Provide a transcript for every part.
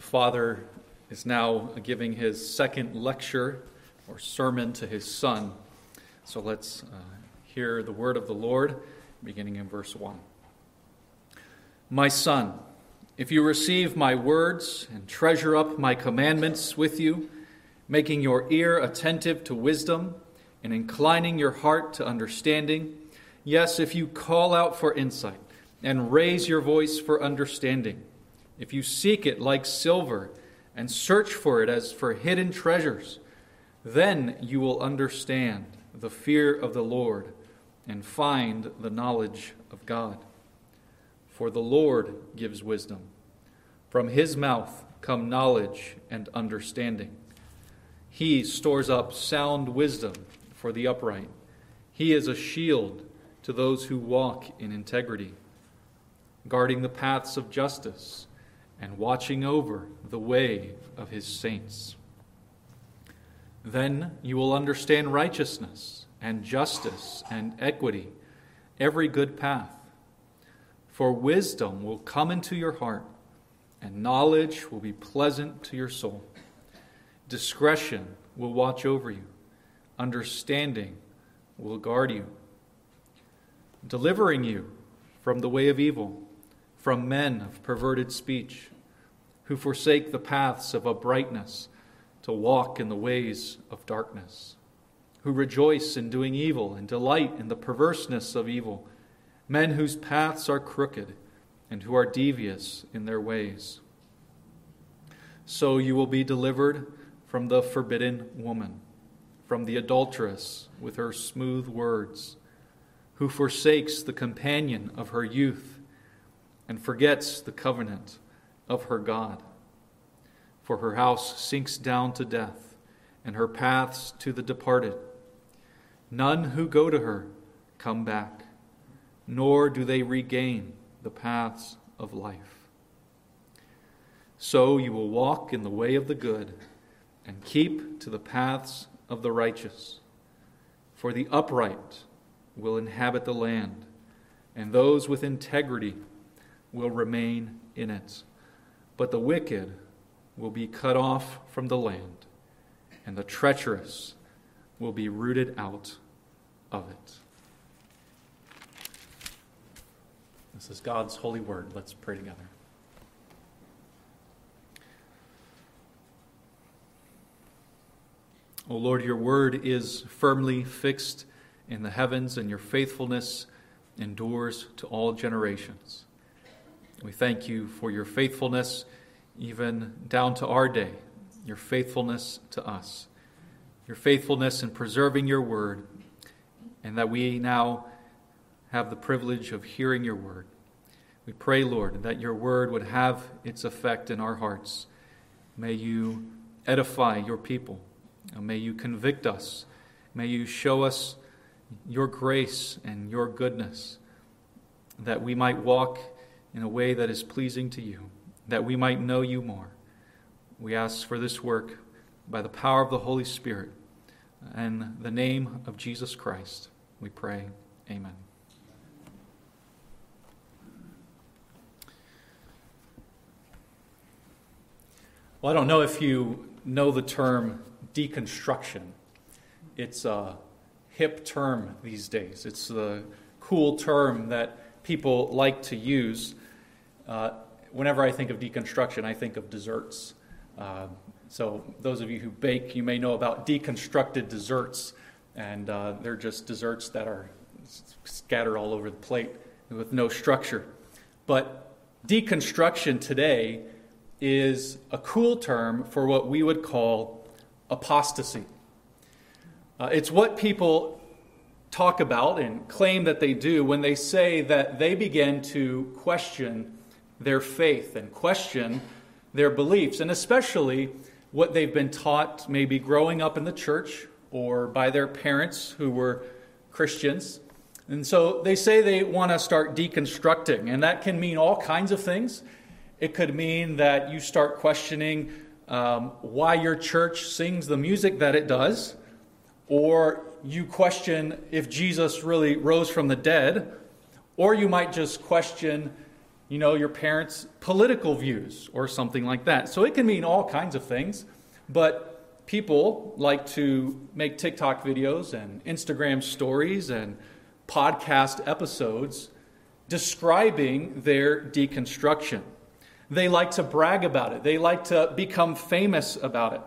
The Father is now giving his second lecture or sermon to his Son. So let's uh, hear the word of the Lord, beginning in verse 1. My Son, if you receive my words and treasure up my commandments with you, making your ear attentive to wisdom and inclining your heart to understanding, yes, if you call out for insight and raise your voice for understanding, if you seek it like silver and search for it as for hidden treasures, then you will understand the fear of the Lord and find the knowledge of God. For the Lord gives wisdom. From his mouth come knowledge and understanding. He stores up sound wisdom for the upright. He is a shield to those who walk in integrity, guarding the paths of justice and watching over the way of his saints. Then you will understand righteousness and justice and equity, every good path. For wisdom will come into your heart and knowledge will be pleasant to your soul. Discretion will watch over you, understanding will guard you, delivering you from the way of evil, from men of perverted speech, who forsake the paths of uprightness to walk in the ways of darkness, who rejoice in doing evil and delight in the perverseness of evil, men whose paths are crooked and who are devious in their ways. So you will be delivered from the forbidden woman, from the adulteress with her smooth words, who forsakes the companion of her youth and forgets the covenant of her God. For her house sinks down to death, and her paths to the departed. None who go to her come back, nor do they regain the paths of life. So you will walk in the way of the good and keep to the paths of the righteous. For the upright will inhabit the land, and those with integrity will remain in it. But the wicked will be cut off from the land, and the treacherous will be rooted out of it. This is God's holy word. Let's pray together. O Lord, your word is firmly fixed in the heavens, and your faithfulness endures to all generations. We thank you for your faithfulness, even down to our day, your faithfulness to us, your faithfulness in preserving your word, and that we now have the privilege of hearing your word. We pray, Lord, that your word would have its effect in our hearts. May you edify your people. May you convict us. May you show us your grace and your goodness, that we might walk in a way that is pleasing to you, that we might know you more. We ask for this work by the power of the Holy Spirit. and the name of Jesus Christ, we pray. Amen. Well, I don't know if you know the term deconstruction. It's a hip term these days. It's the cool term that people like to use. Uh, whenever I think of deconstruction, I think of desserts. Uh, so, those of you who bake, you may know about deconstructed desserts, and uh, they're just desserts that are scattered all over the plate with no structure. But deconstruction today is a cool term for what we would call apostasy. Uh, it's what people talk about and claim that they do when they say that they begin to question their faith and question their beliefs, and especially what they've been taught maybe growing up in the church or by their parents who were Christians. And so they say they want to start deconstructing, and that can mean all kinds of things. It could mean that you start questioning um, why your church sings the music that it does, or you question if Jesus really rose from the dead, or you might just question you know, your parents' political views or something like that. So it can mean all kinds of things, but people like to make TikTok videos and Instagram stories and podcast episodes describing their deconstruction. They like to brag about it, they like to become famous about it.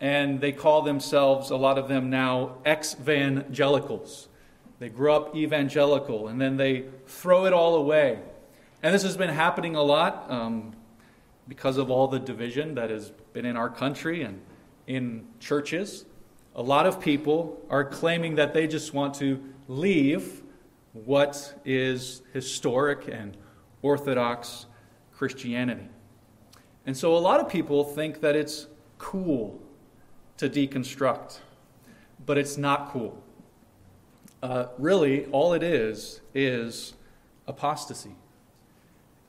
And they call themselves, a lot of them now, ex evangelicals. They grew up evangelical and then they throw it all away. And this has been happening a lot um, because of all the division that has been in our country and in churches. A lot of people are claiming that they just want to leave what is historic and orthodox Christianity. And so a lot of people think that it's cool to deconstruct, but it's not cool. Uh, really, all it is is apostasy.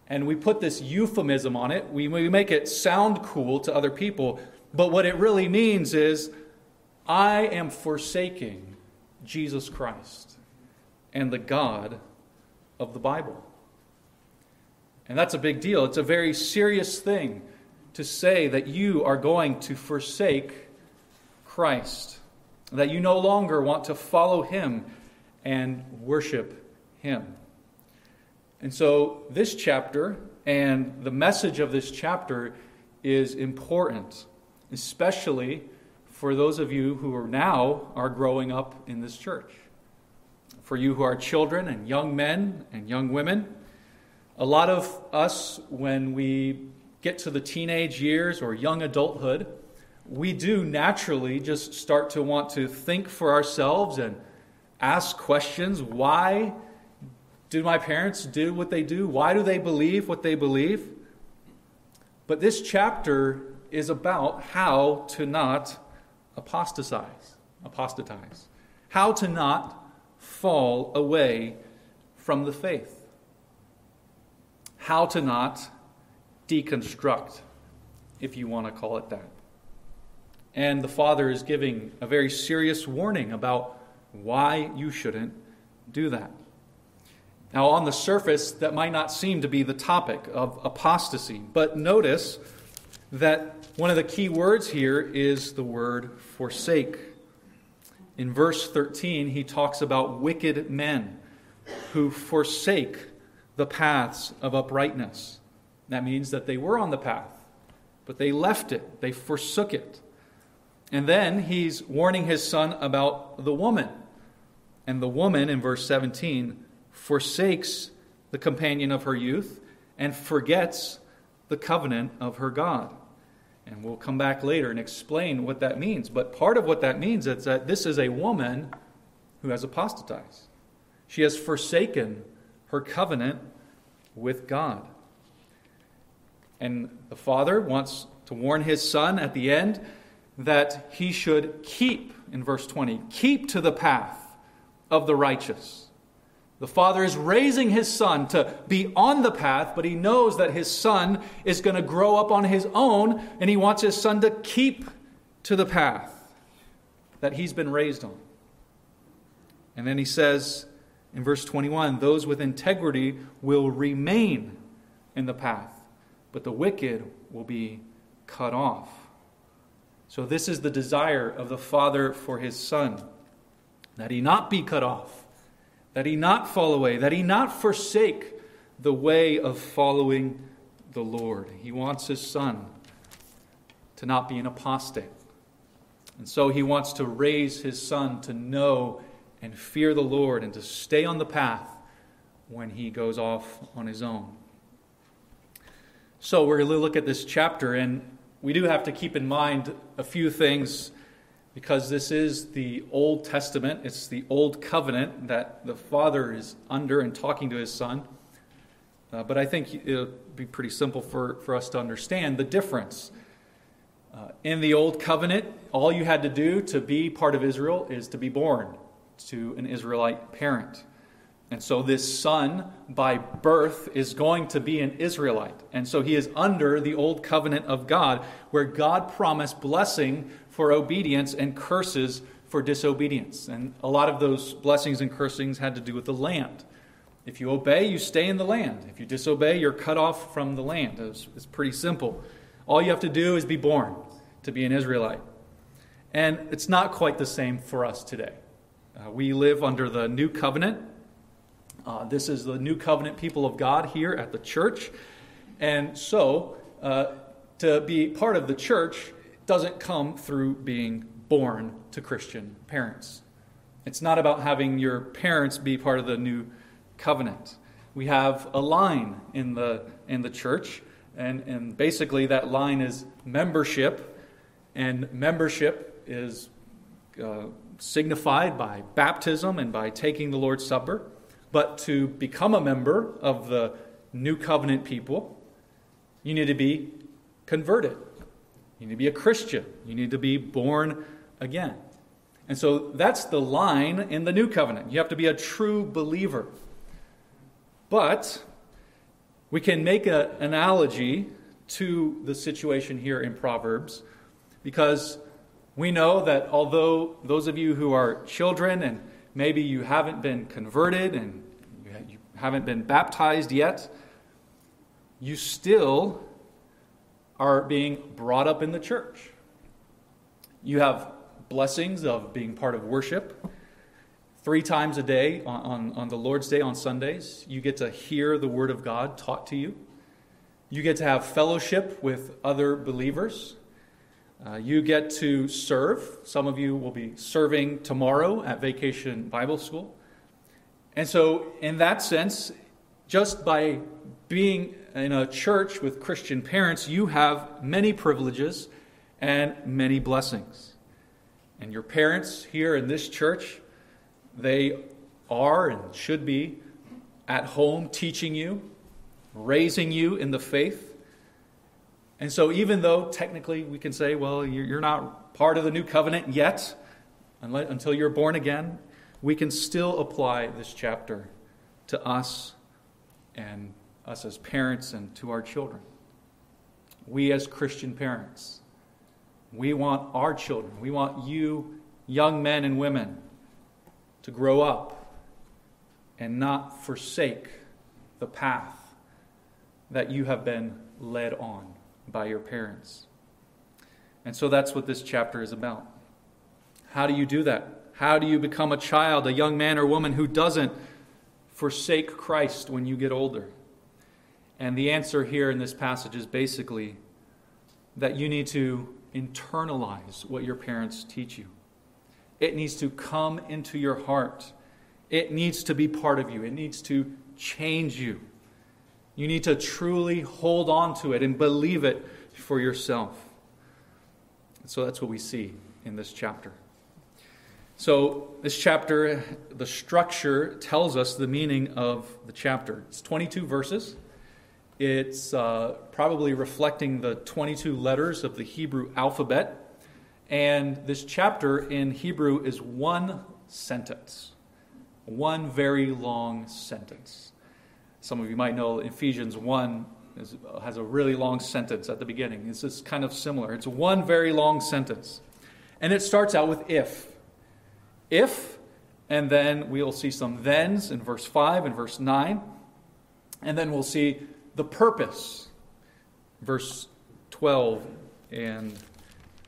And we put this euphemism on it. We, we make it sound cool to other people, but what it really means is I am forsaking Jesus Christ and the God of the Bible. And that's a big deal. It's a very serious thing to say that you are going to forsake Christ, that you no longer want to follow him and worship him. And so, this chapter and the message of this chapter is important, especially for those of you who are now are growing up in this church. For you who are children and young men and young women, a lot of us, when we get to the teenage years or young adulthood, we do naturally just start to want to think for ourselves and ask questions. Why do my parents do what they do? Why do they believe what they believe? But this chapter is about how to not apostatize, apostatize, how to not fall away from the faith how to not deconstruct, if you want to call it that. And the Father is giving a very serious warning about why you shouldn't do that. Now, on the surface, that might not seem to be the topic of apostasy, but notice that one of the key words here is the word forsake. In verse 13, he talks about wicked men who forsake the paths of uprightness. That means that they were on the path, but they left it, they forsook it. And then he's warning his son about the woman. And the woman, in verse 17, forsakes the companion of her youth and forgets the covenant of her God. And we'll come back later and explain what that means. But part of what that means is that this is a woman who has apostatized. She has forsaken her covenant with God. And the father wants to warn his son at the end that he should keep, in verse 20, keep to the path of the righteous. The father is raising his son to be on the path, but he knows that his son is going to grow up on his own, and he wants his son to keep to the path that he's been raised on. And then he says, in verse 21, those with integrity will remain in the path, but the wicked will be cut off. So, this is the desire of the Father for his Son that he not be cut off, that he not fall away, that he not forsake the way of following the Lord. He wants his Son to not be an apostate. And so he wants to raise his son to know and fear the Lord and to stay on the path when he goes off on his own. So, we're going to look at this chapter, and we do have to keep in mind a few things because this is the Old Testament. It's the Old Covenant that the Father is under and talking to his Son. Uh, but I think it'll be pretty simple for, for us to understand the difference. Uh, in the Old Covenant, all you had to do to be part of Israel is to be born to an Israelite parent. And so this son, by birth, is going to be an Israelite. And so he is under the old covenant of God, where God promised blessing for obedience and curses for disobedience. And a lot of those blessings and cursings had to do with the land. If you obey, you stay in the land. If you disobey, you're cut off from the land. It's, it's pretty simple. All you have to do is be born to be an Israelite. And it's not quite the same for us today. Uh, we live under the new covenant. Uh, this is the new covenant people of God here at the church. And so, uh, to be part of the church doesn't come through being born to Christian parents. It's not about having your parents be part of the new covenant. We have a line in the, in the church, and, and basically that line is membership, and membership is uh, signified by baptism and by taking the Lord's Supper. But to become a member of the new covenant people, you need to be converted. You need to be a Christian. You need to be born again. And so that's the line in the new covenant. You have to be a true believer. But we can make an analogy to the situation here in Proverbs because we know that although those of you who are children and maybe you haven't been converted and you haven't been baptized yet, you still are being brought up in the church. You have blessings of being part of worship. Three times a day on, on, on, the Lord's Day on Sundays, you get to hear the Word of God taught to you. You get to have fellowship with other believers. Uh, you get to serve. Some of you will be serving tomorrow at Vacation Bible School. And so, in that sense, just by being in a church with Christian parents, you have many privileges and many blessings. And your parents here in this church, they are and should be at home teaching you, raising you in the faith. And so, even though technically we can say, well, you're not part of the new covenant yet, until you're born again, we can still apply this chapter to us and us as parents and to our children. We, as Christian parents, we want our children, we want you, young men and women, to grow up and not forsake the path that you have been led on by your parents. And so that's what this chapter is about. How do you do that? How do you become a child, a young man or woman who doesn't forsake Christ when you get older? And the answer here in this passage is basically that you need to internalize what your parents teach you. It needs to come into your heart. It needs to be part of you. It needs to change you. You need to truly hold on to it and believe it for yourself. So that's what we see in this chapter. So, this chapter, the structure tells us the meaning of the chapter. It's 22 verses. It's uh, probably reflecting the 22 letters of the Hebrew alphabet. And this chapter in Hebrew is one sentence, one very long sentence. Some of you might know Ephesians 1 is, has a really long sentence at the beginning. This is kind of similar. It's one very long sentence. And it starts out with if. If, and then we'll see some thens in verse 5 and verse 9. And then we'll see the purpose, verse 12 and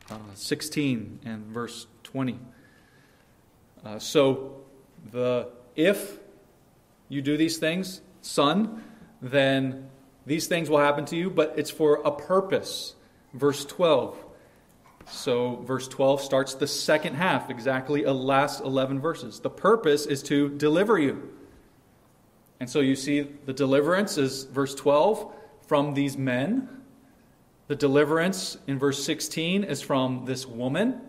uh, 16 and verse 20. Uh, so, the if you do these things, son, then these things will happen to you, but it's for a purpose. Verse 12. So, verse 12 starts the second half, exactly a last 11 verses. The purpose is to deliver you. And so you see the deliverance is verse 12 from these men. The deliverance in verse 16 is from this woman.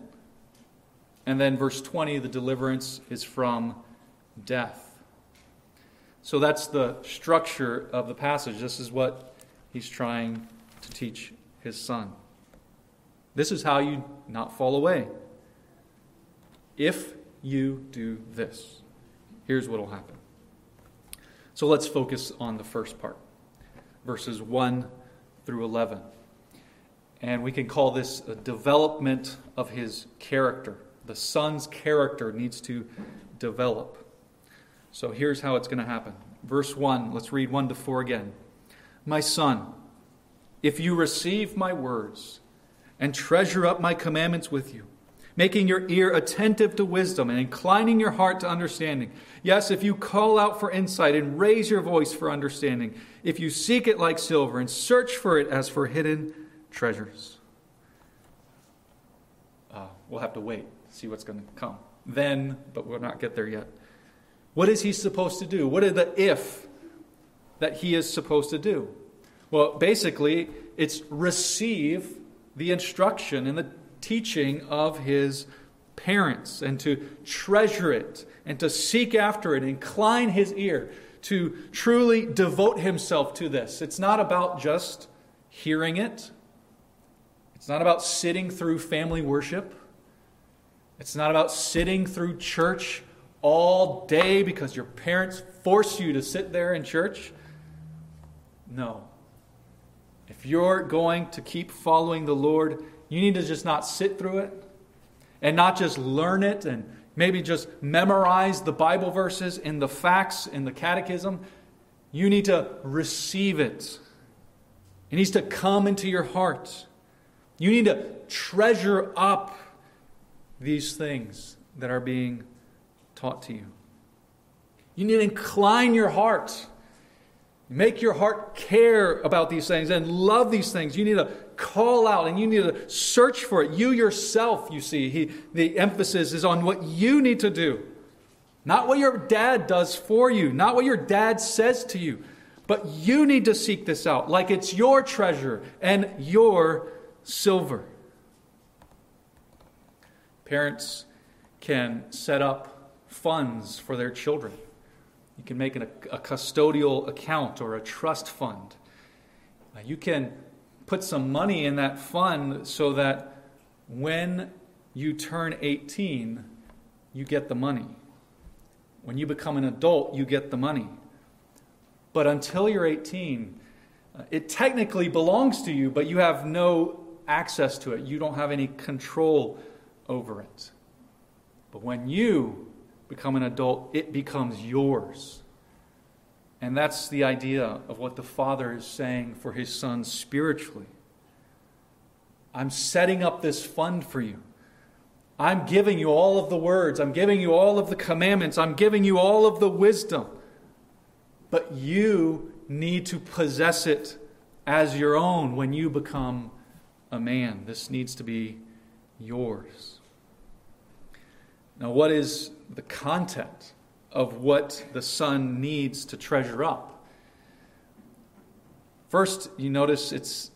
And then verse 20, the deliverance is from death. So that's the structure of the passage. This is what he's trying to teach his son. This is how you not fall away. If you do this, here's what will happen. So let's focus on the first part, verses 1 through 11. And we can call this a development of his character. The son's character needs to develop. So here's how it's going to happen. verse 1. Let's read 1 to 4 again. My son, if you receive my words and treasure up my commandments with you, making your ear attentive to wisdom and inclining your heart to understanding. Yes, if you call out for insight and raise your voice for understanding, if you seek it like silver and search for it as for hidden treasures. Uh, we'll have to wait, see what's going to come then, but we'll not get there yet. What is he supposed to do? What are the if that he is supposed to do? Well, basically, it's receive the instruction and the teaching of his parents and to treasure it and to seek after it, incline his ear, to truly devote himself to this. It's not about just hearing it, it's not about sitting through family worship, it's not about sitting through church all day because your parents force you to sit there in church. No. If you're going to keep following the Lord, you need to just not sit through it and not just learn it and maybe just memorize the Bible verses and the facts in the catechism. You need to receive it. It needs to come into your heart. You need to treasure up these things that are being taught to you. You need to incline your heart Make your heart care about these things and love these things. You need to call out and you need to search for it. You yourself, you see, he, the emphasis is on what you need to do. Not what your dad does for you, not what your dad says to you, but you need to seek this out like it's your treasure and your silver. Parents can set up funds for their children. You can make an, a custodial account or a trust fund. You can put some money in that fund so that when you turn 18, you get the money. When you become an adult, you get the money. But until you're 18, uh, it technically belongs to you, but you have no access to it. You don't have any control over it. But when you become an adult, it becomes yours. And that's the idea of what the Father is saying for his Son spiritually. I'm setting up this fund for you. I'm giving you all of the words. I'm giving you all of the commandments. I'm giving you all of the wisdom. But you need to possess it as your own when you become a man. This needs to be yours. Now, what is the content of what the son needs to treasure up. First, you notice it's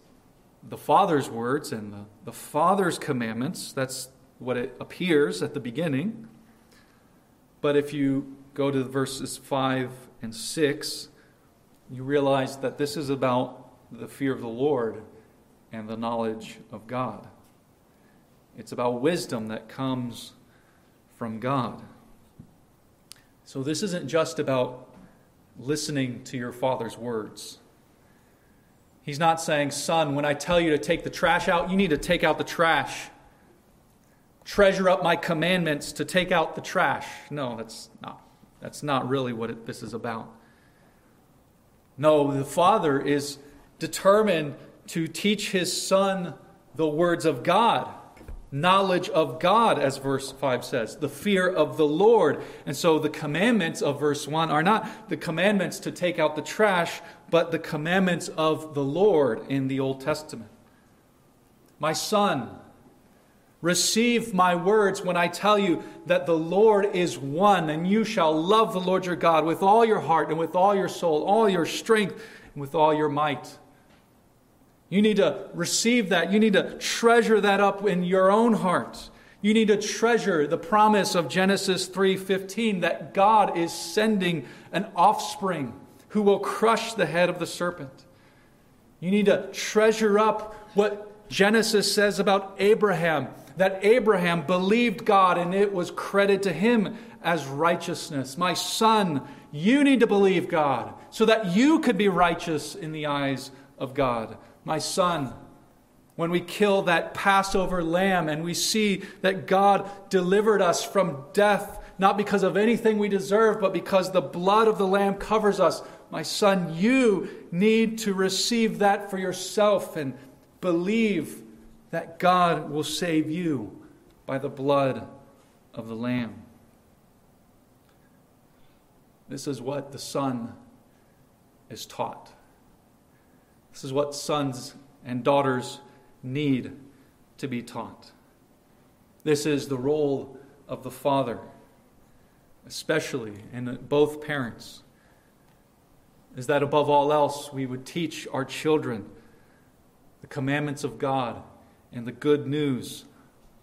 the Father's words and the, the Father's commandments. That's what it appears at the beginning. But if you go to verses 5 and 6, you realize that this is about the fear of the Lord and the knowledge of God. It's about wisdom that comes from God. So this isn't just about listening to your father's words. He's not saying, Son, when I tell you to take the trash out, you need to take out the trash. Treasure up my commandments to take out the trash. No, that's not. That's not really what it, this is about. No, the father is determined to teach his son the words of God knowledge of God, as verse 5 says, the fear of the Lord. And so the commandments of verse 1 are not the commandments to take out the trash, but the commandments of the Lord in the Old Testament. My son, receive my words when I tell you that the Lord is one, and you shall love the Lord your God with all your heart and with all your soul, all your strength, and with all your might. You need to receive that. You need to treasure that up in your own heart. You need to treasure the promise of Genesis 3:15 that God is sending an offspring who will crush the head of the serpent. You need to treasure up what Genesis says about Abraham, that Abraham believed God and it was credited to him as righteousness. My son, you need to believe God so that you could be righteous in the eyes of God my son, when we kill that Passover lamb and we see that God delivered us from death not because of anything we deserve, but because the blood of the Lamb covers us. My son, you need to receive that for yourself and believe that God will save you by the blood of the Lamb. This is what the Son is taught. This is what sons and daughters need to be taught. This is the role of the Father, especially and both parents, is that above all else we would teach our children the commandments of God and the good news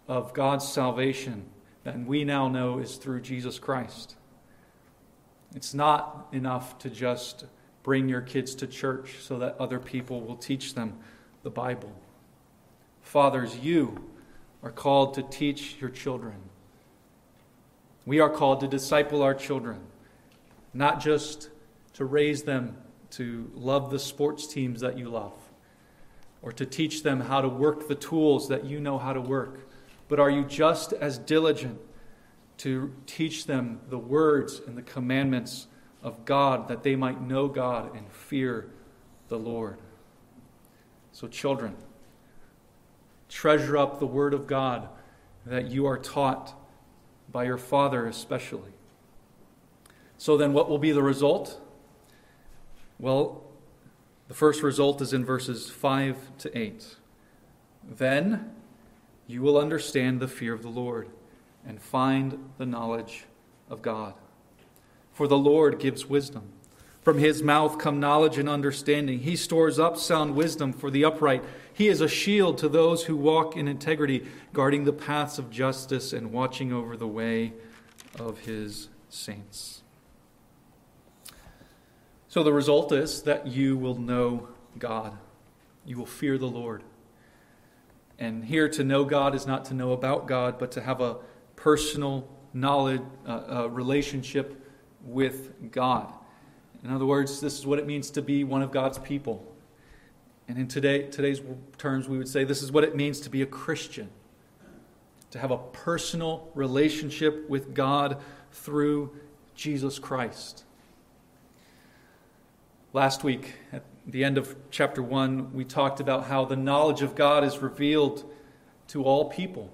of God's salvation that we now know is through Jesus Christ. It's not enough to just bring your kids to church so that other people will teach them the Bible. Fathers, you are called to teach your children. We are called to disciple our children, not just to raise them to love the sports teams that you love or to teach them how to work the tools that you know how to work, but are you just as diligent to teach them the words and the commandments of God that they might know God and fear the Lord? So, children, treasure up the Word of God that you are taught by your Father, especially. So, then what will be the result? Well, the first result is in verses 5 to 8. Then you will understand the fear of the Lord and find the knowledge of God. For the Lord gives wisdom. From his mouth come knowledge and understanding. He stores up sound wisdom for the upright. He is a shield to those who walk in integrity, guarding the paths of justice and watching over the way of his saints. So the result is that you will know God. You will fear the Lord. And here to know God is not to know about God, but to have a personal knowledge, uh, uh, relationship with God. In other words, this is what it means to be one of God's people. And in today, today's terms, we would say this is what it means to be a Christian to have a personal relationship with God through Jesus Christ. Last week, at the end of chapter 1, we talked about how the knowledge of God is revealed to all people,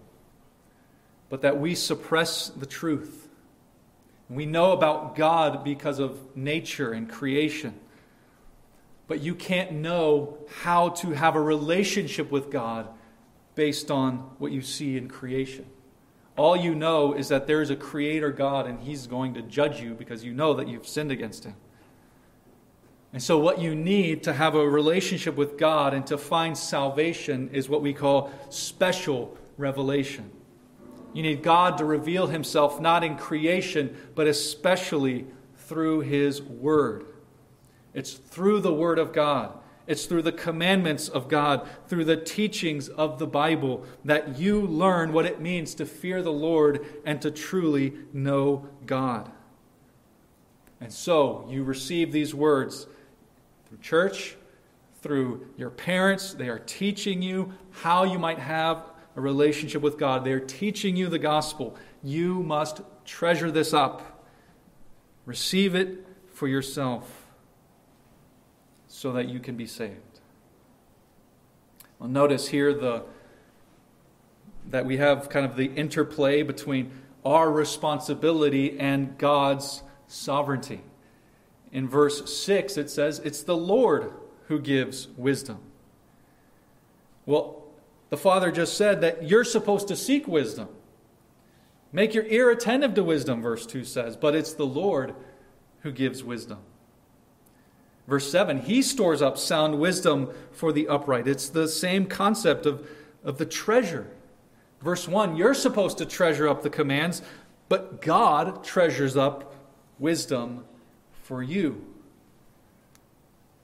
but that we suppress the truth. We know about God because of nature and creation, but you can't know how to have a relationship with God based on what you see in creation. All you know is that there is a creator God and he's going to judge you because you know that you've sinned against him. And so, what you need to have a relationship with God and to find salvation is what we call special revelation. You need God to reveal Himself not in creation, but especially through His Word. It's through the Word of God. It's through the commandments of God, through the teachings of the Bible, that you learn what it means to fear the Lord and to truly know God. And so you receive these words through church, through your parents. They are teaching you how you might have a relationship with God. They're teaching you the gospel. You must treasure this up, receive it for yourself so that you can be saved. Well, notice here the that we have kind of the interplay between our responsibility and God's sovereignty. In verse 6, it says, It's the Lord who gives wisdom. Well, the Father just said that you're supposed to seek wisdom. Make your ear attentive to wisdom, verse 2 says, but it's the Lord who gives wisdom. Verse 7, He stores up sound wisdom for the upright. It's the same concept of, of the treasure. Verse 1, you're supposed to treasure up the commands, but God treasures up wisdom for you.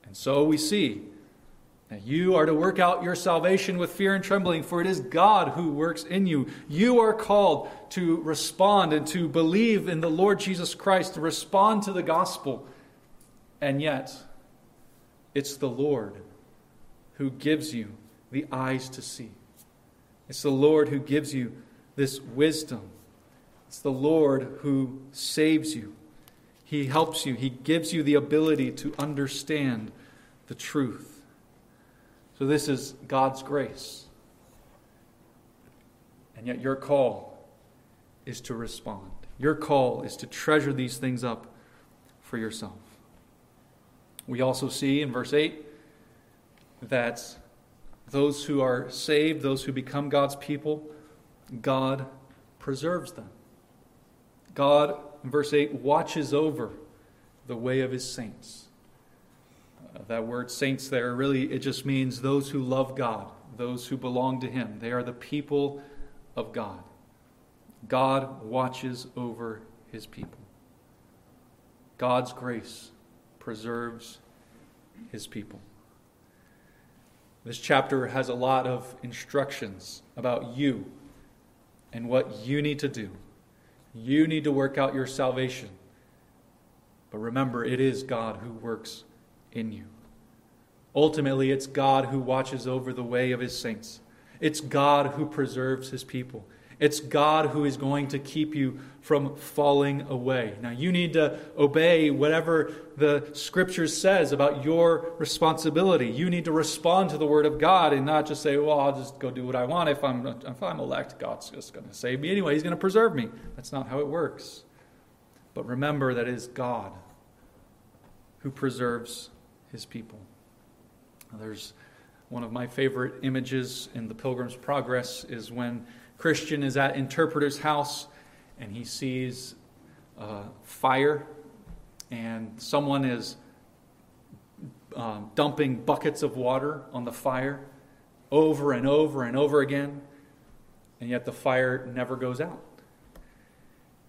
And so we see that you are to work out your salvation with fear and trembling, for it is God who works in you. You are called to respond and to believe in the Lord Jesus Christ, to respond to the gospel. And yet, it's the Lord who gives you the eyes to see. It's the Lord who gives you this wisdom It's the Lord who saves you. He helps you, He gives you the ability to understand the truth. So, this is God's grace. And yet, your call is to respond. Your call is to treasure these things up for yourself. We also see in verse 8 that those who are saved, those who become God's people, God preserves them. God, in verse 8, watches over the way of his saints. Uh, that word saints there really, it just means those who love God, those who belong to him. They are the people of God. God watches over his people. God's grace preserves his people. This chapter has a lot of instructions about you and what you need to do. You need to work out your salvation. But remember, it is God who works in you. Ultimately, it's God who watches over the way of his saints. It's God who preserves his people. It's God who is going to keep you from falling away. Now, you need to obey whatever the scripture says about your responsibility. You need to respond to the word of God and not just say, well, I'll just go do what I want. If I'm, if I'm elect, God's just going to save me anyway. He's going to preserve me. That's not how it works. But remember that it is God who preserves his people. There's one of my favorite images in the Pilgrim's Progress is when Christian is at interpreter's house and he sees uh, fire and someone is um, dumping buckets of water on the fire over and over and over again, and yet the fire never goes out.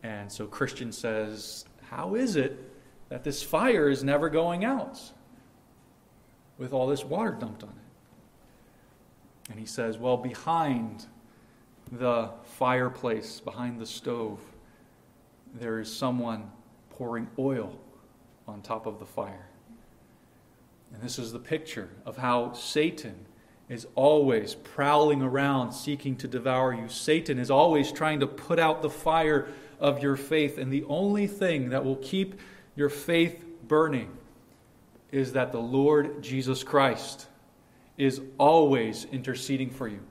And so Christian says, How is it that this fire is never going out with all this water dumped on it? And he says, Well, behind the fireplace, behind the stove, there is someone pouring oil on top of the fire. And this is the picture of how Satan is always prowling around seeking to devour you. Satan is always trying to put out the fire of your faith. And the only thing that will keep your faith burning is that the Lord Jesus Christ is always interceding for you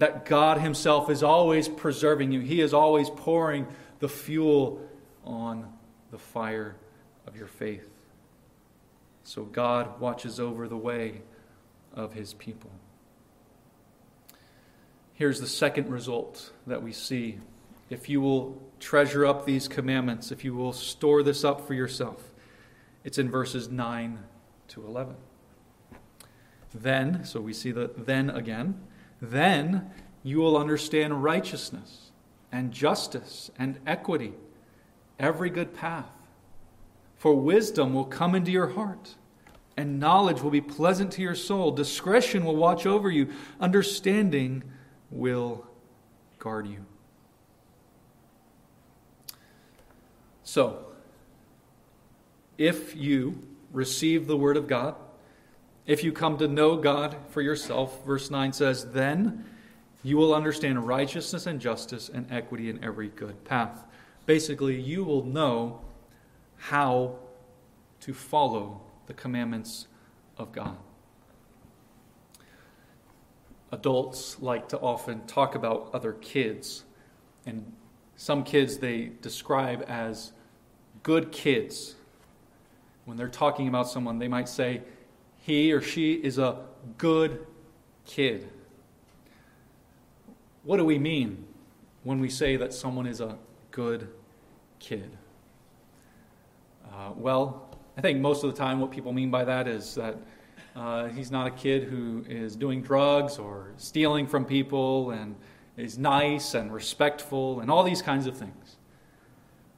that God Himself is always preserving you. He is always pouring the fuel on the fire of your faith. So God watches over the way of His people. Here's the second result that we see. If you will treasure up these commandments, if you will store this up for yourself, it's in verses 9 to 11. Then, so we see the then again. Then you will understand righteousness and justice and equity, every good path. For wisdom will come into your heart, and knowledge will be pleasant to your soul. Discretion will watch over you, understanding will guard you. So, if you receive the Word of God, if you come to know God for yourself, verse 9 says, then you will understand righteousness and justice and equity in every good path. Basically, you will know how to follow the commandments of God. Adults like to often talk about other kids, and some kids they describe as good kids. When they're talking about someone, they might say, he or she is a good kid. What do we mean when we say that someone is a good kid? Uh, well, I think most of the time what people mean by that is that uh, he's not a kid who is doing drugs or stealing from people and is nice and respectful and all these kinds of things.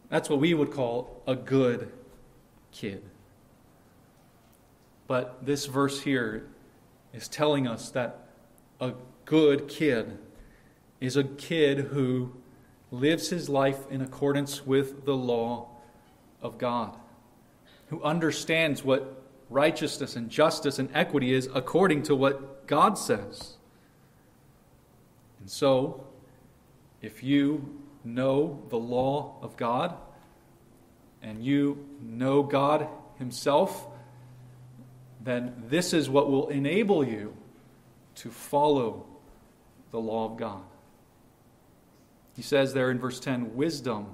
That's what we would call a good kid. But this verse here is telling us that a good kid is a kid who lives his life in accordance with the law of God, who understands what righteousness and justice and equity is according to what God says. And so, if you know the law of God and you know God Himself, then this is what will enable you to follow the law of God. He says there in verse 10 wisdom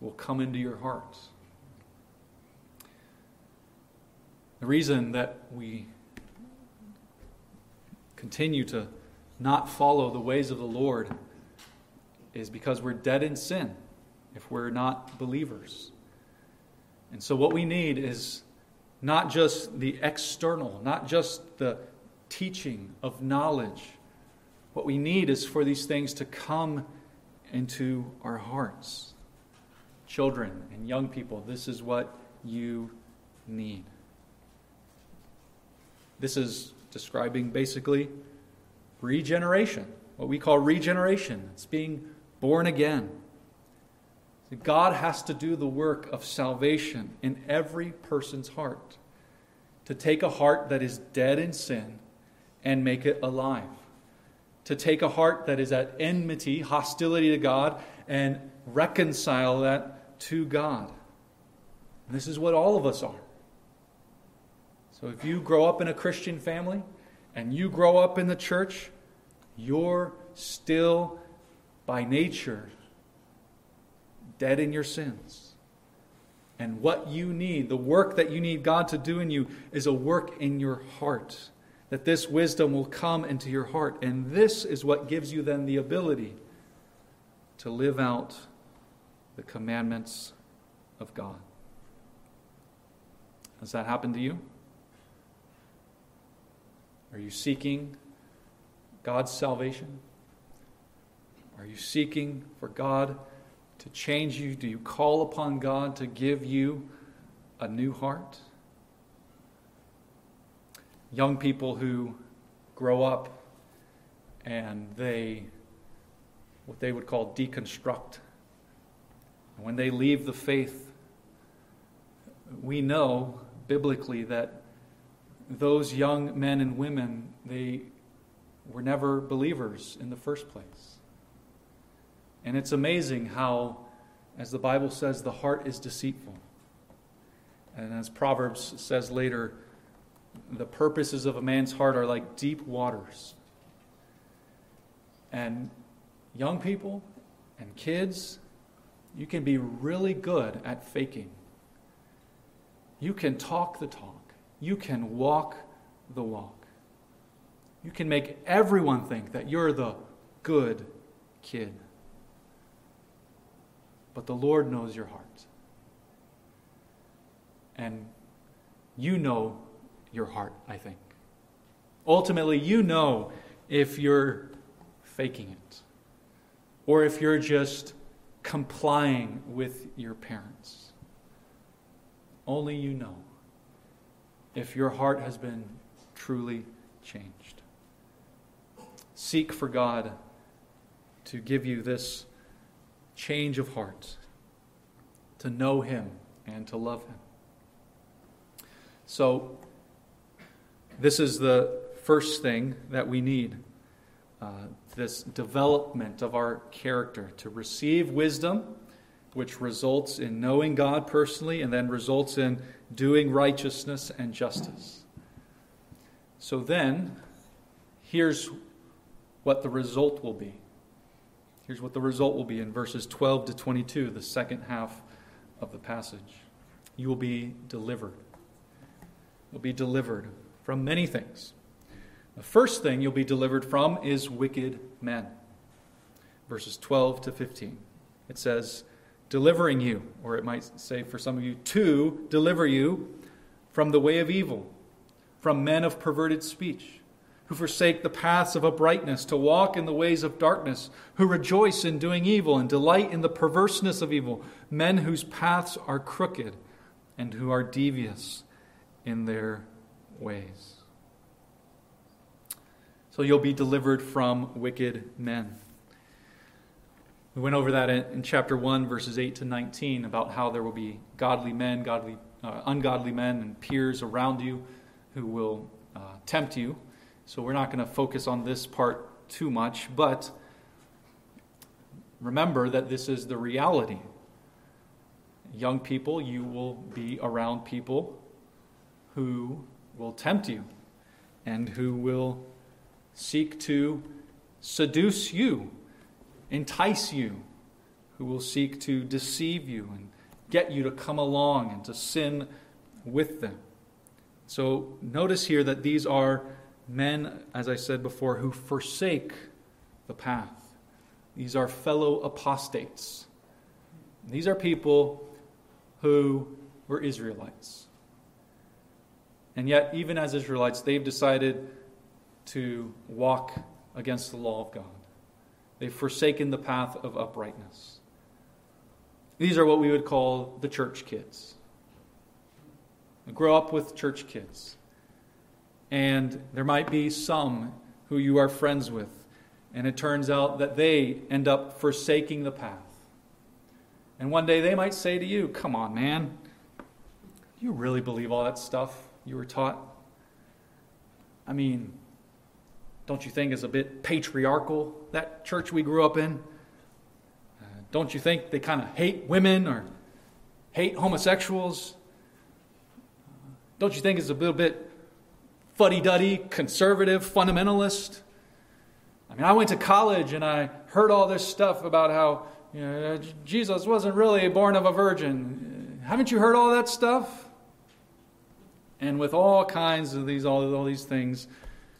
will come into your hearts. The reason that we continue to not follow the ways of the Lord is because we're dead in sin if we're not believers. And so, what we need is not just the external, not just the teaching of knowledge. What we need is for these things to come into our hearts. Children and young people, this is what you need. This is describing basically regeneration, what we call regeneration. It's being born again. God has to do the work of salvation in every person's heart. To take a heart that is dead in sin and make it alive. To take a heart that is at enmity, hostility to God, and reconcile that to God. This is what all of us are. So if you grow up in a Christian family and you grow up in the church, you're still by nature dead in your sins. And what you need, the work that you need God to do in you, is a work in your heart. That this wisdom will come into your heart. And this is what gives you then the ability to live out the commandments of God. Has that happened to you? Are you seeking God's salvation? Are you seeking for God to change you? Do you call upon God to give you a new heart? Young people who grow up and they, what they would call deconstruct. When they leave the faith, we know biblically that those young men and women, they were never believers in the first place. And it's amazing how, as the Bible says, the heart is deceitful. And as Proverbs says later, the purposes of a man's heart are like deep waters. And young people and kids, you can be really good at faking. You can talk the talk, you can walk the walk. You can make everyone think that you're the good kid but the Lord knows your heart. And you know your heart, I think. Ultimately, you know if you're faking it or if you're just complying with your parents. Only you know if your heart has been truly changed. Seek for God to give you this change of heart, to know Him and to love Him. So, this is the first thing that we need uh, this development of our character to receive wisdom, which results in knowing God personally and then results in doing righteousness and justice. So, then, here's what the result will be Here's what the result will be in verses 12 to 22, the second half of the passage. You will be delivered. You'll be delivered from many things. The first thing you'll be delivered from is wicked men. Verses 12 to 15. It says, delivering you, or it might say for some of you, to deliver you from the way of evil, from men of perverted speech who forsake the paths of uprightness to walk in the ways of darkness, who rejoice in doing evil and delight in the perverseness of evil, men whose paths are crooked and who are devious in their ways. So you'll be delivered from wicked men. We went over that in, chapter 1, verses 8 to 19, about how there will be godly men, godly, uh, ungodly men, and peers around you who will uh, tempt you so we're not going to focus on this part too much, but remember that this is the reality. Young people, you will be around people who will tempt you and who will seek to seduce you, entice you, who will seek to deceive you and get you to come along and to sin with them. So notice here that these are men, as I said before, who forsake the path. These are fellow apostates. These are people who were Israelites. And yet, even as Israelites, they've decided to walk against the law of God. They've forsaken the path of uprightness. These are what we would call the church kids. grow up with church kids. And there might be some who you are friends with, and it turns out that they end up forsaking the path. And one day they might say to you, Come on, man. You really believe all that stuff you were taught? I mean, don't you think it's a bit patriarchal, that church we grew up in? Uh, don't you think they kind of hate women or hate homosexuals? Don't you think it's a little bit fuddy duddy, conservative, fundamentalist? I mean, I went to college and I heard all this stuff about how you know, Jesus wasn't really born of a virgin. Haven't you heard all that stuff? And with all kinds of these, all, all these things,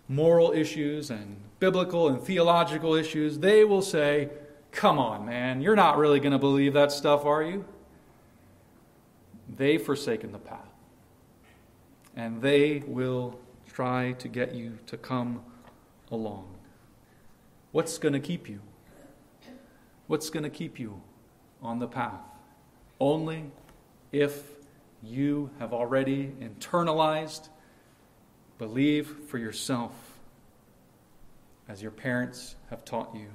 moral issues and biblical and theological issues, they will say, Come on, man, you're not really going to believe that stuff, are you? They've forsaken the path. And they will try to get you to come along. What's going to keep you? What's going to keep you on the path? Only if you have already internalized Believe for yourself as your parents have taught you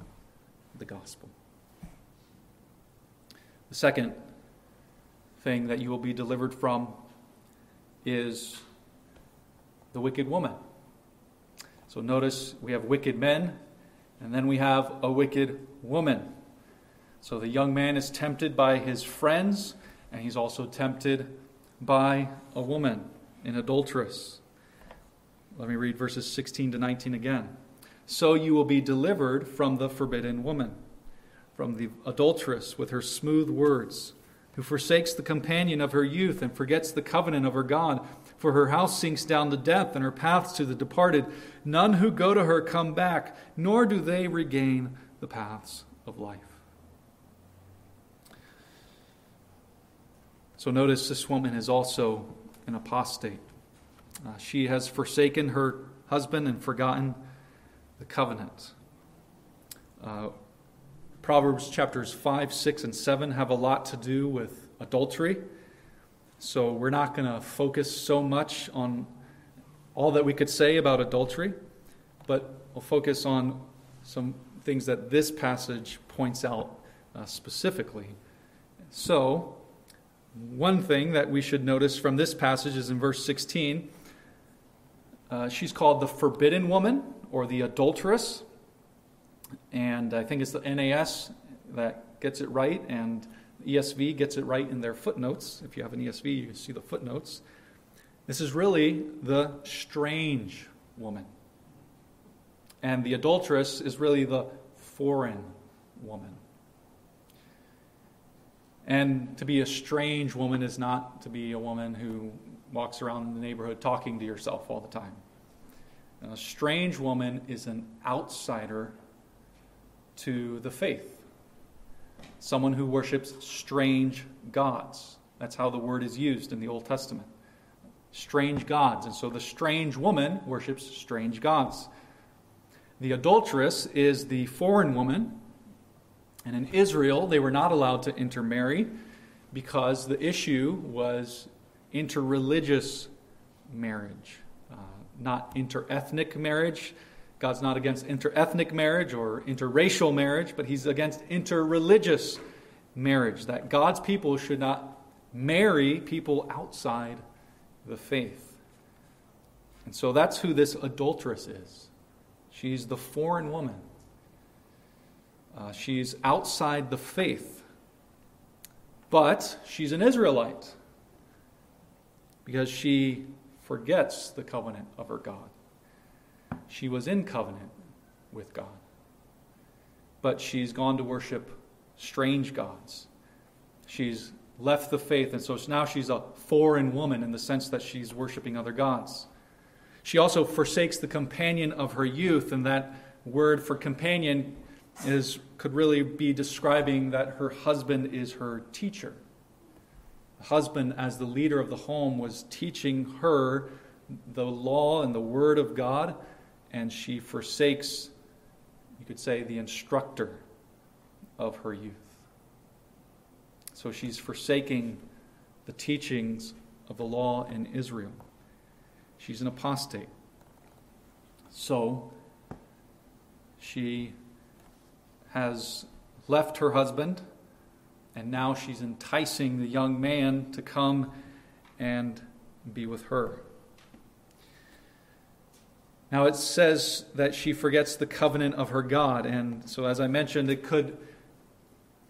the gospel. The second thing that you will be delivered from is the wicked woman. So notice we have wicked men, and then we have a wicked woman. So the young man is tempted by his friends, and he's also tempted by a woman, an adulteress. Let me read verses 16 to 19 again. So you will be delivered from the forbidden woman, from the adulteress with her smooth words, who forsakes the companion of her youth and forgets the covenant of her God. For her house sinks down to death, and her paths to the departed. None who go to her come back, nor do they regain the paths of life. So notice this woman is also an apostate. Uh, she has forsaken her husband and forgotten the covenant. Uh, Proverbs chapters 5, 6, and 7 have a lot to do with adultery. So we're not going to focus so much on all that we could say about adultery, but we'll focus on some things that this passage points out uh, specifically. So, one thing that we should notice from this passage is in verse 16 uh, she's called the forbidden woman or the adulteress. And I think it's the NAS that gets it right, and ESV gets it right in their footnotes. If you have an ESV, you see the footnotes. This is really the strange woman. And the adulteress is really the foreign woman. And to be a strange woman is not to be a woman who walks around the neighborhood talking to yourself all the time. And a strange woman is an outsider to the faith, someone who worships strange gods. That's how the word is used in the Old Testament. Strange gods. And so the strange woman worships strange gods. The adulteress is the foreign woman. And in Israel, they were not allowed to intermarry because the issue was interreligious marriage, uh, not interethnic marriage. God's not against interethnic marriage or interracial marriage, but He's against interreligious marriage. That God's people should not marry people outside the faith. And so that's who this adulteress is. She's the foreign woman. Uh, she's outside the faith, but she's an Israelite because she forgets the covenant of her God. She was in covenant with God, but she's gone to worship strange gods. She's left the faith, and so now she's a foreign woman in the sense that she's worshiping other gods. She also forsakes the companion of her youth, and that word for companion is, could really be describing that her husband is her teacher. The husband, as the leader of the home, was teaching her the law and the word of God, and she forsakes, you could say, the instructor of her youth. So she's forsaking the teachings of the law in Israel. She's an apostate. So she has left her husband, and now she's enticing the young man to come and be with her. Now it says that she forgets the covenant of her God, and so as I mentioned, it could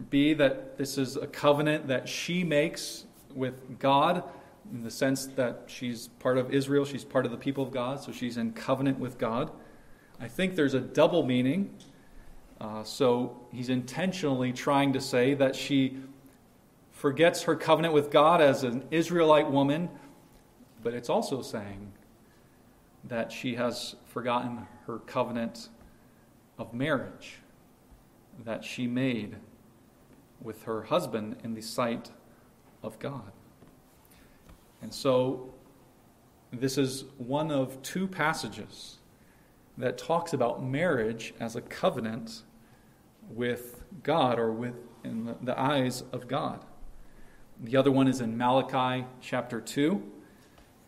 be that this is a covenant that she makes with God in the sense that she's part of Israel, she's part of the people of God, so she's in covenant with God. I think there's a double meaning. Uh, so he's intentionally trying to say that she forgets her covenant with God as an Israelite woman, but it's also saying that she has forgotten her covenant of marriage that she made with her husband in the sight of God. And so, this is one of two passages that talks about marriage as a covenant with God or with in the eyes of God. The other one is in Malachi chapter 2,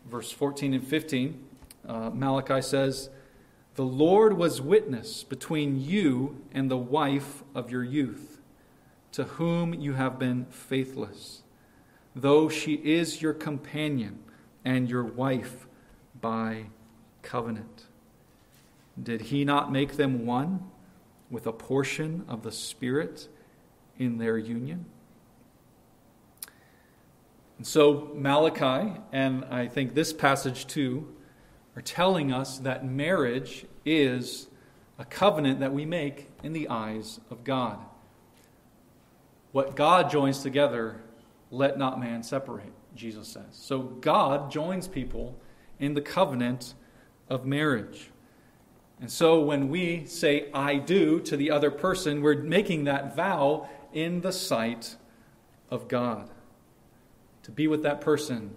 verse 14 and 15. Uh, Malachi says, The Lord was witness between you and the wife of your youth to whom you have been faithless, though she is your companion and your wife by covenant. Did he not make them one with a portion of the Spirit in their union? And so, Malachi, and I think this passage too, are telling us that marriage is a covenant that we make in the eyes of God. What God joins together, let not man separate, Jesus says. So God joins people in the covenant of marriage. And so when we say, I do to the other person, we're making that vow in the sight of God. To be with that person,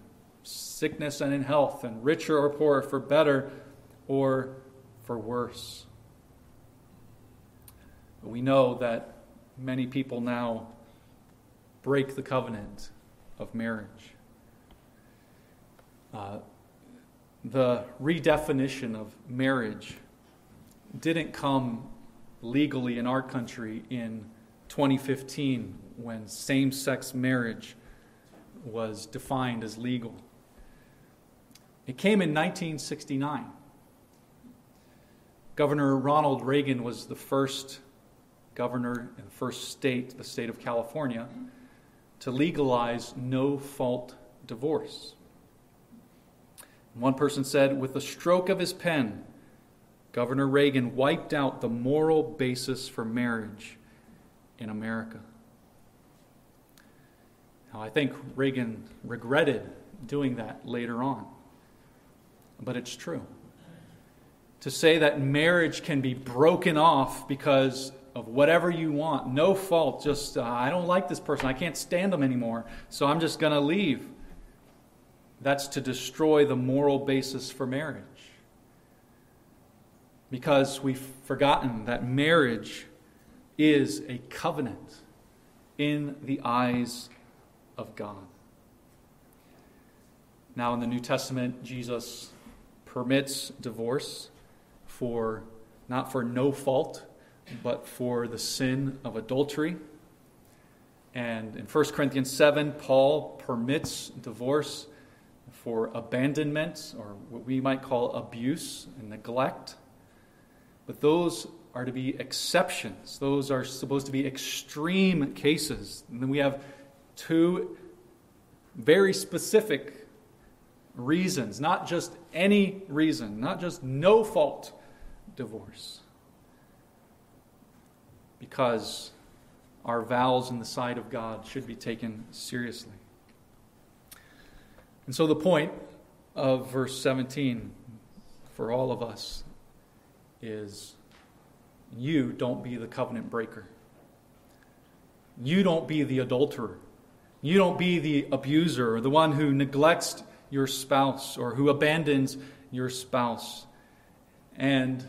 sickness and in health, and richer or poorer, for better or for worse. We know that many people now break the covenant of marriage. Uh, the redefinition of marriage didn't come legally in our country in 2015 when same sex marriage was defined as legal. It came in 1969. Governor Ronald Reagan was the first governor in the first state, the state of California, to legalize no fault divorce. One person said, with the stroke of his pen, Governor Reagan wiped out the moral basis for marriage in America. Now, I think Reagan regretted doing that later on, but it's true. To say that marriage can be broken off because of whatever you want, no fault, just, uh, I don't like this person, I can't stand them anymore, so I'm just going to leave. That's to destroy the moral basis for marriage. Because we've forgotten that marriage is a covenant in the eyes of God. Now, in the New Testament, Jesus permits divorce for not for no fault but for the sin of adultery. And in 1 Corinthians 7, Paul permits divorce for abandonment, or what we might call abuse and neglect. But those are to be exceptions. Those are supposed to be extreme cases. And then we have two very specific reasons, not just any reason, not just no fault divorce. Because our vows in the sight of God should be taken seriously. And so the point of verse 17 for all of us is you don't be the covenant breaker. You don't be the adulterer. You don't be the abuser or the one who neglects your spouse or who abandons your spouse. And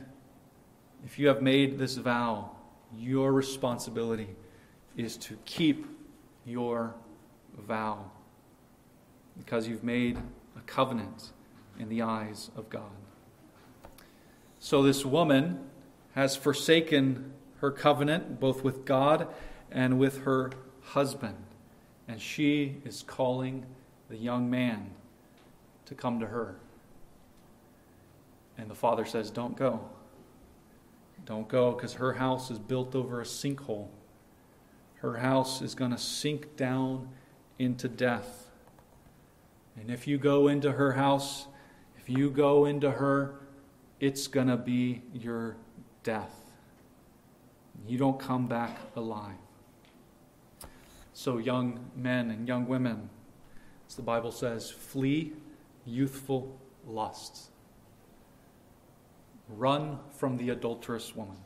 if you have made this vow, your responsibility is to keep your vow because you've made a covenant in the eyes of God. So this woman has forsaken her covenant both with God and with her husband, and she is calling the young man to come to her. And the father says, Don't go. Don't go because her house is built over a sinkhole. Her house is going to sink down into death. And if you go into her house, if you go into her, it's going to be your death. You don't come back alive. So, young men and young women, as the Bible says, flee youthful lusts. Run from the adulterous woman.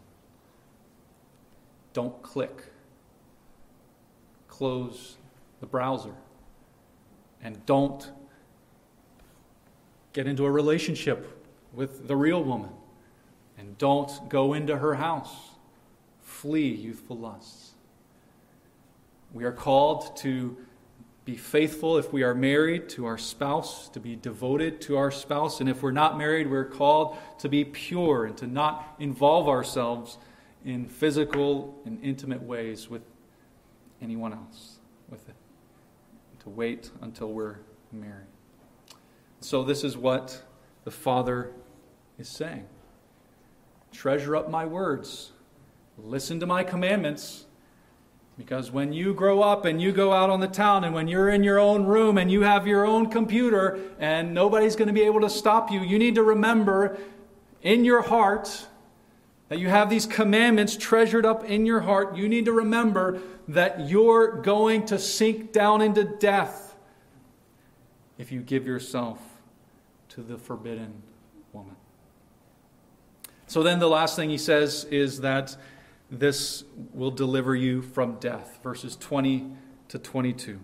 Don't click. Close the browser. And don't get into a relationship with the real woman. And don't go into her house. Flee youthful lusts. We are called to be faithful if we are married to our spouse, to be devoted to our spouse. And if we're not married, we're called to be pure and to not involve ourselves in physical and intimate ways with anyone else, with it. To wait until we're married. So, this is what the Father is saying Treasure up my words, listen to my commandments because when you grow up and you go out on the town and when you're in your own room and you have your own computer and nobody's going to be able to stop you, you need to remember in your heart that you have these commandments treasured up in your heart. You need to remember that you're going to sink down into death if you give yourself to the forbidden woman. So then the last thing he says is that this will deliver you from death. Verses 20 to 22.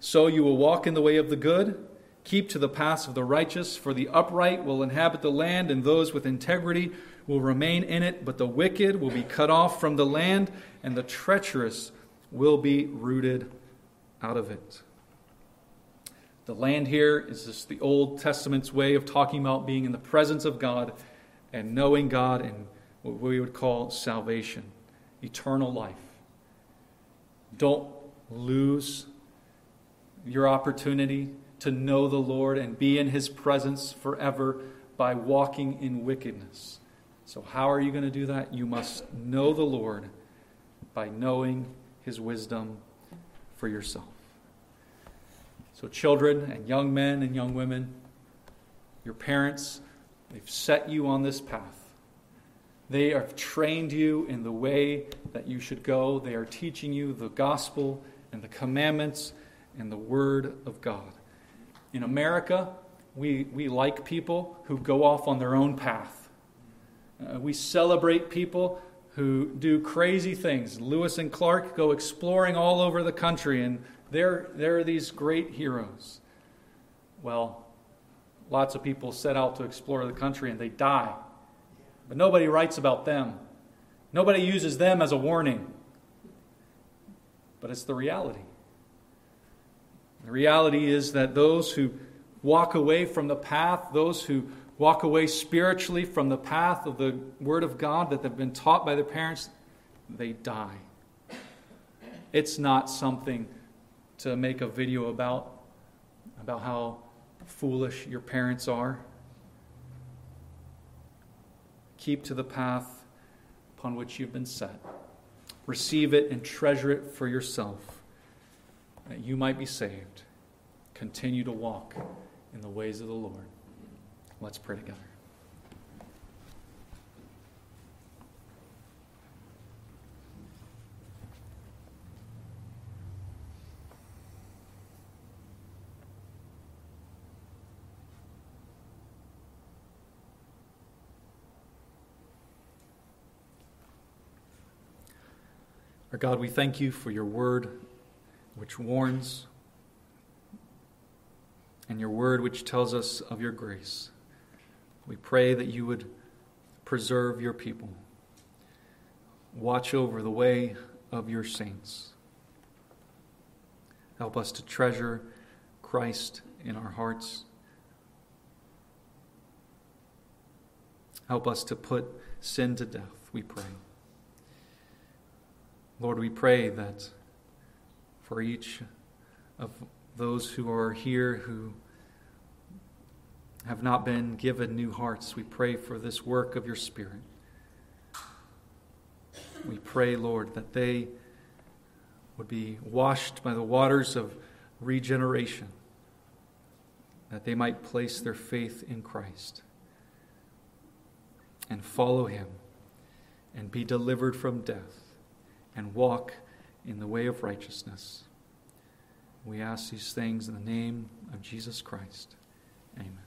So you will walk in the way of the good, keep to the paths of the righteous, for the upright will inhabit the land, and those with integrity will remain in it, but the wicked will be cut off from the land, and the treacherous will be rooted out of it. The land here is just the Old Testament's way of talking about being in the presence of God and knowing God and what we would call salvation, eternal life. Don't lose your opportunity to know the Lord and be in His presence forever by walking in wickedness. So, how are you going to do that? You must know the Lord by knowing His wisdom for yourself. So, children and young men and young women, your parents, they've set you on this path. They have trained you in the way that you should go. They are teaching you the gospel and the commandments and the word of God. In America, we, we like people who go off on their own path. Uh, we celebrate people who do crazy things. Lewis and Clark go exploring all over the country, and they're, they're these great heroes. Well, lots of people set out to explore the country and they die but nobody writes about them. Nobody uses them as a warning. But it's the reality. The reality is that those who walk away from the path, those who walk away spiritually from the path of the Word of God that they've been taught by their parents, they die. It's not something to make a video about, about how foolish your parents are. Keep to the path, upon which you've been set. Receive it and treasure it for yourself, that you might be saved. Continue to walk in the ways of the Lord. Let's pray together. God, we thank you for your word which warns and your word which tells us of your grace. We pray that you would preserve your people, watch over the way of your saints. Help us to treasure Christ in our hearts. Help us to put sin to death, we pray. Lord, we pray that for each of those who are here who have not been given new hearts, we pray for this work of your Spirit. We pray, Lord, that they would be washed by the waters of regeneration, that they might place their faith in Christ and follow him and be delivered from death and walk in the way of righteousness. We ask these things in the name of Jesus Christ. Amen.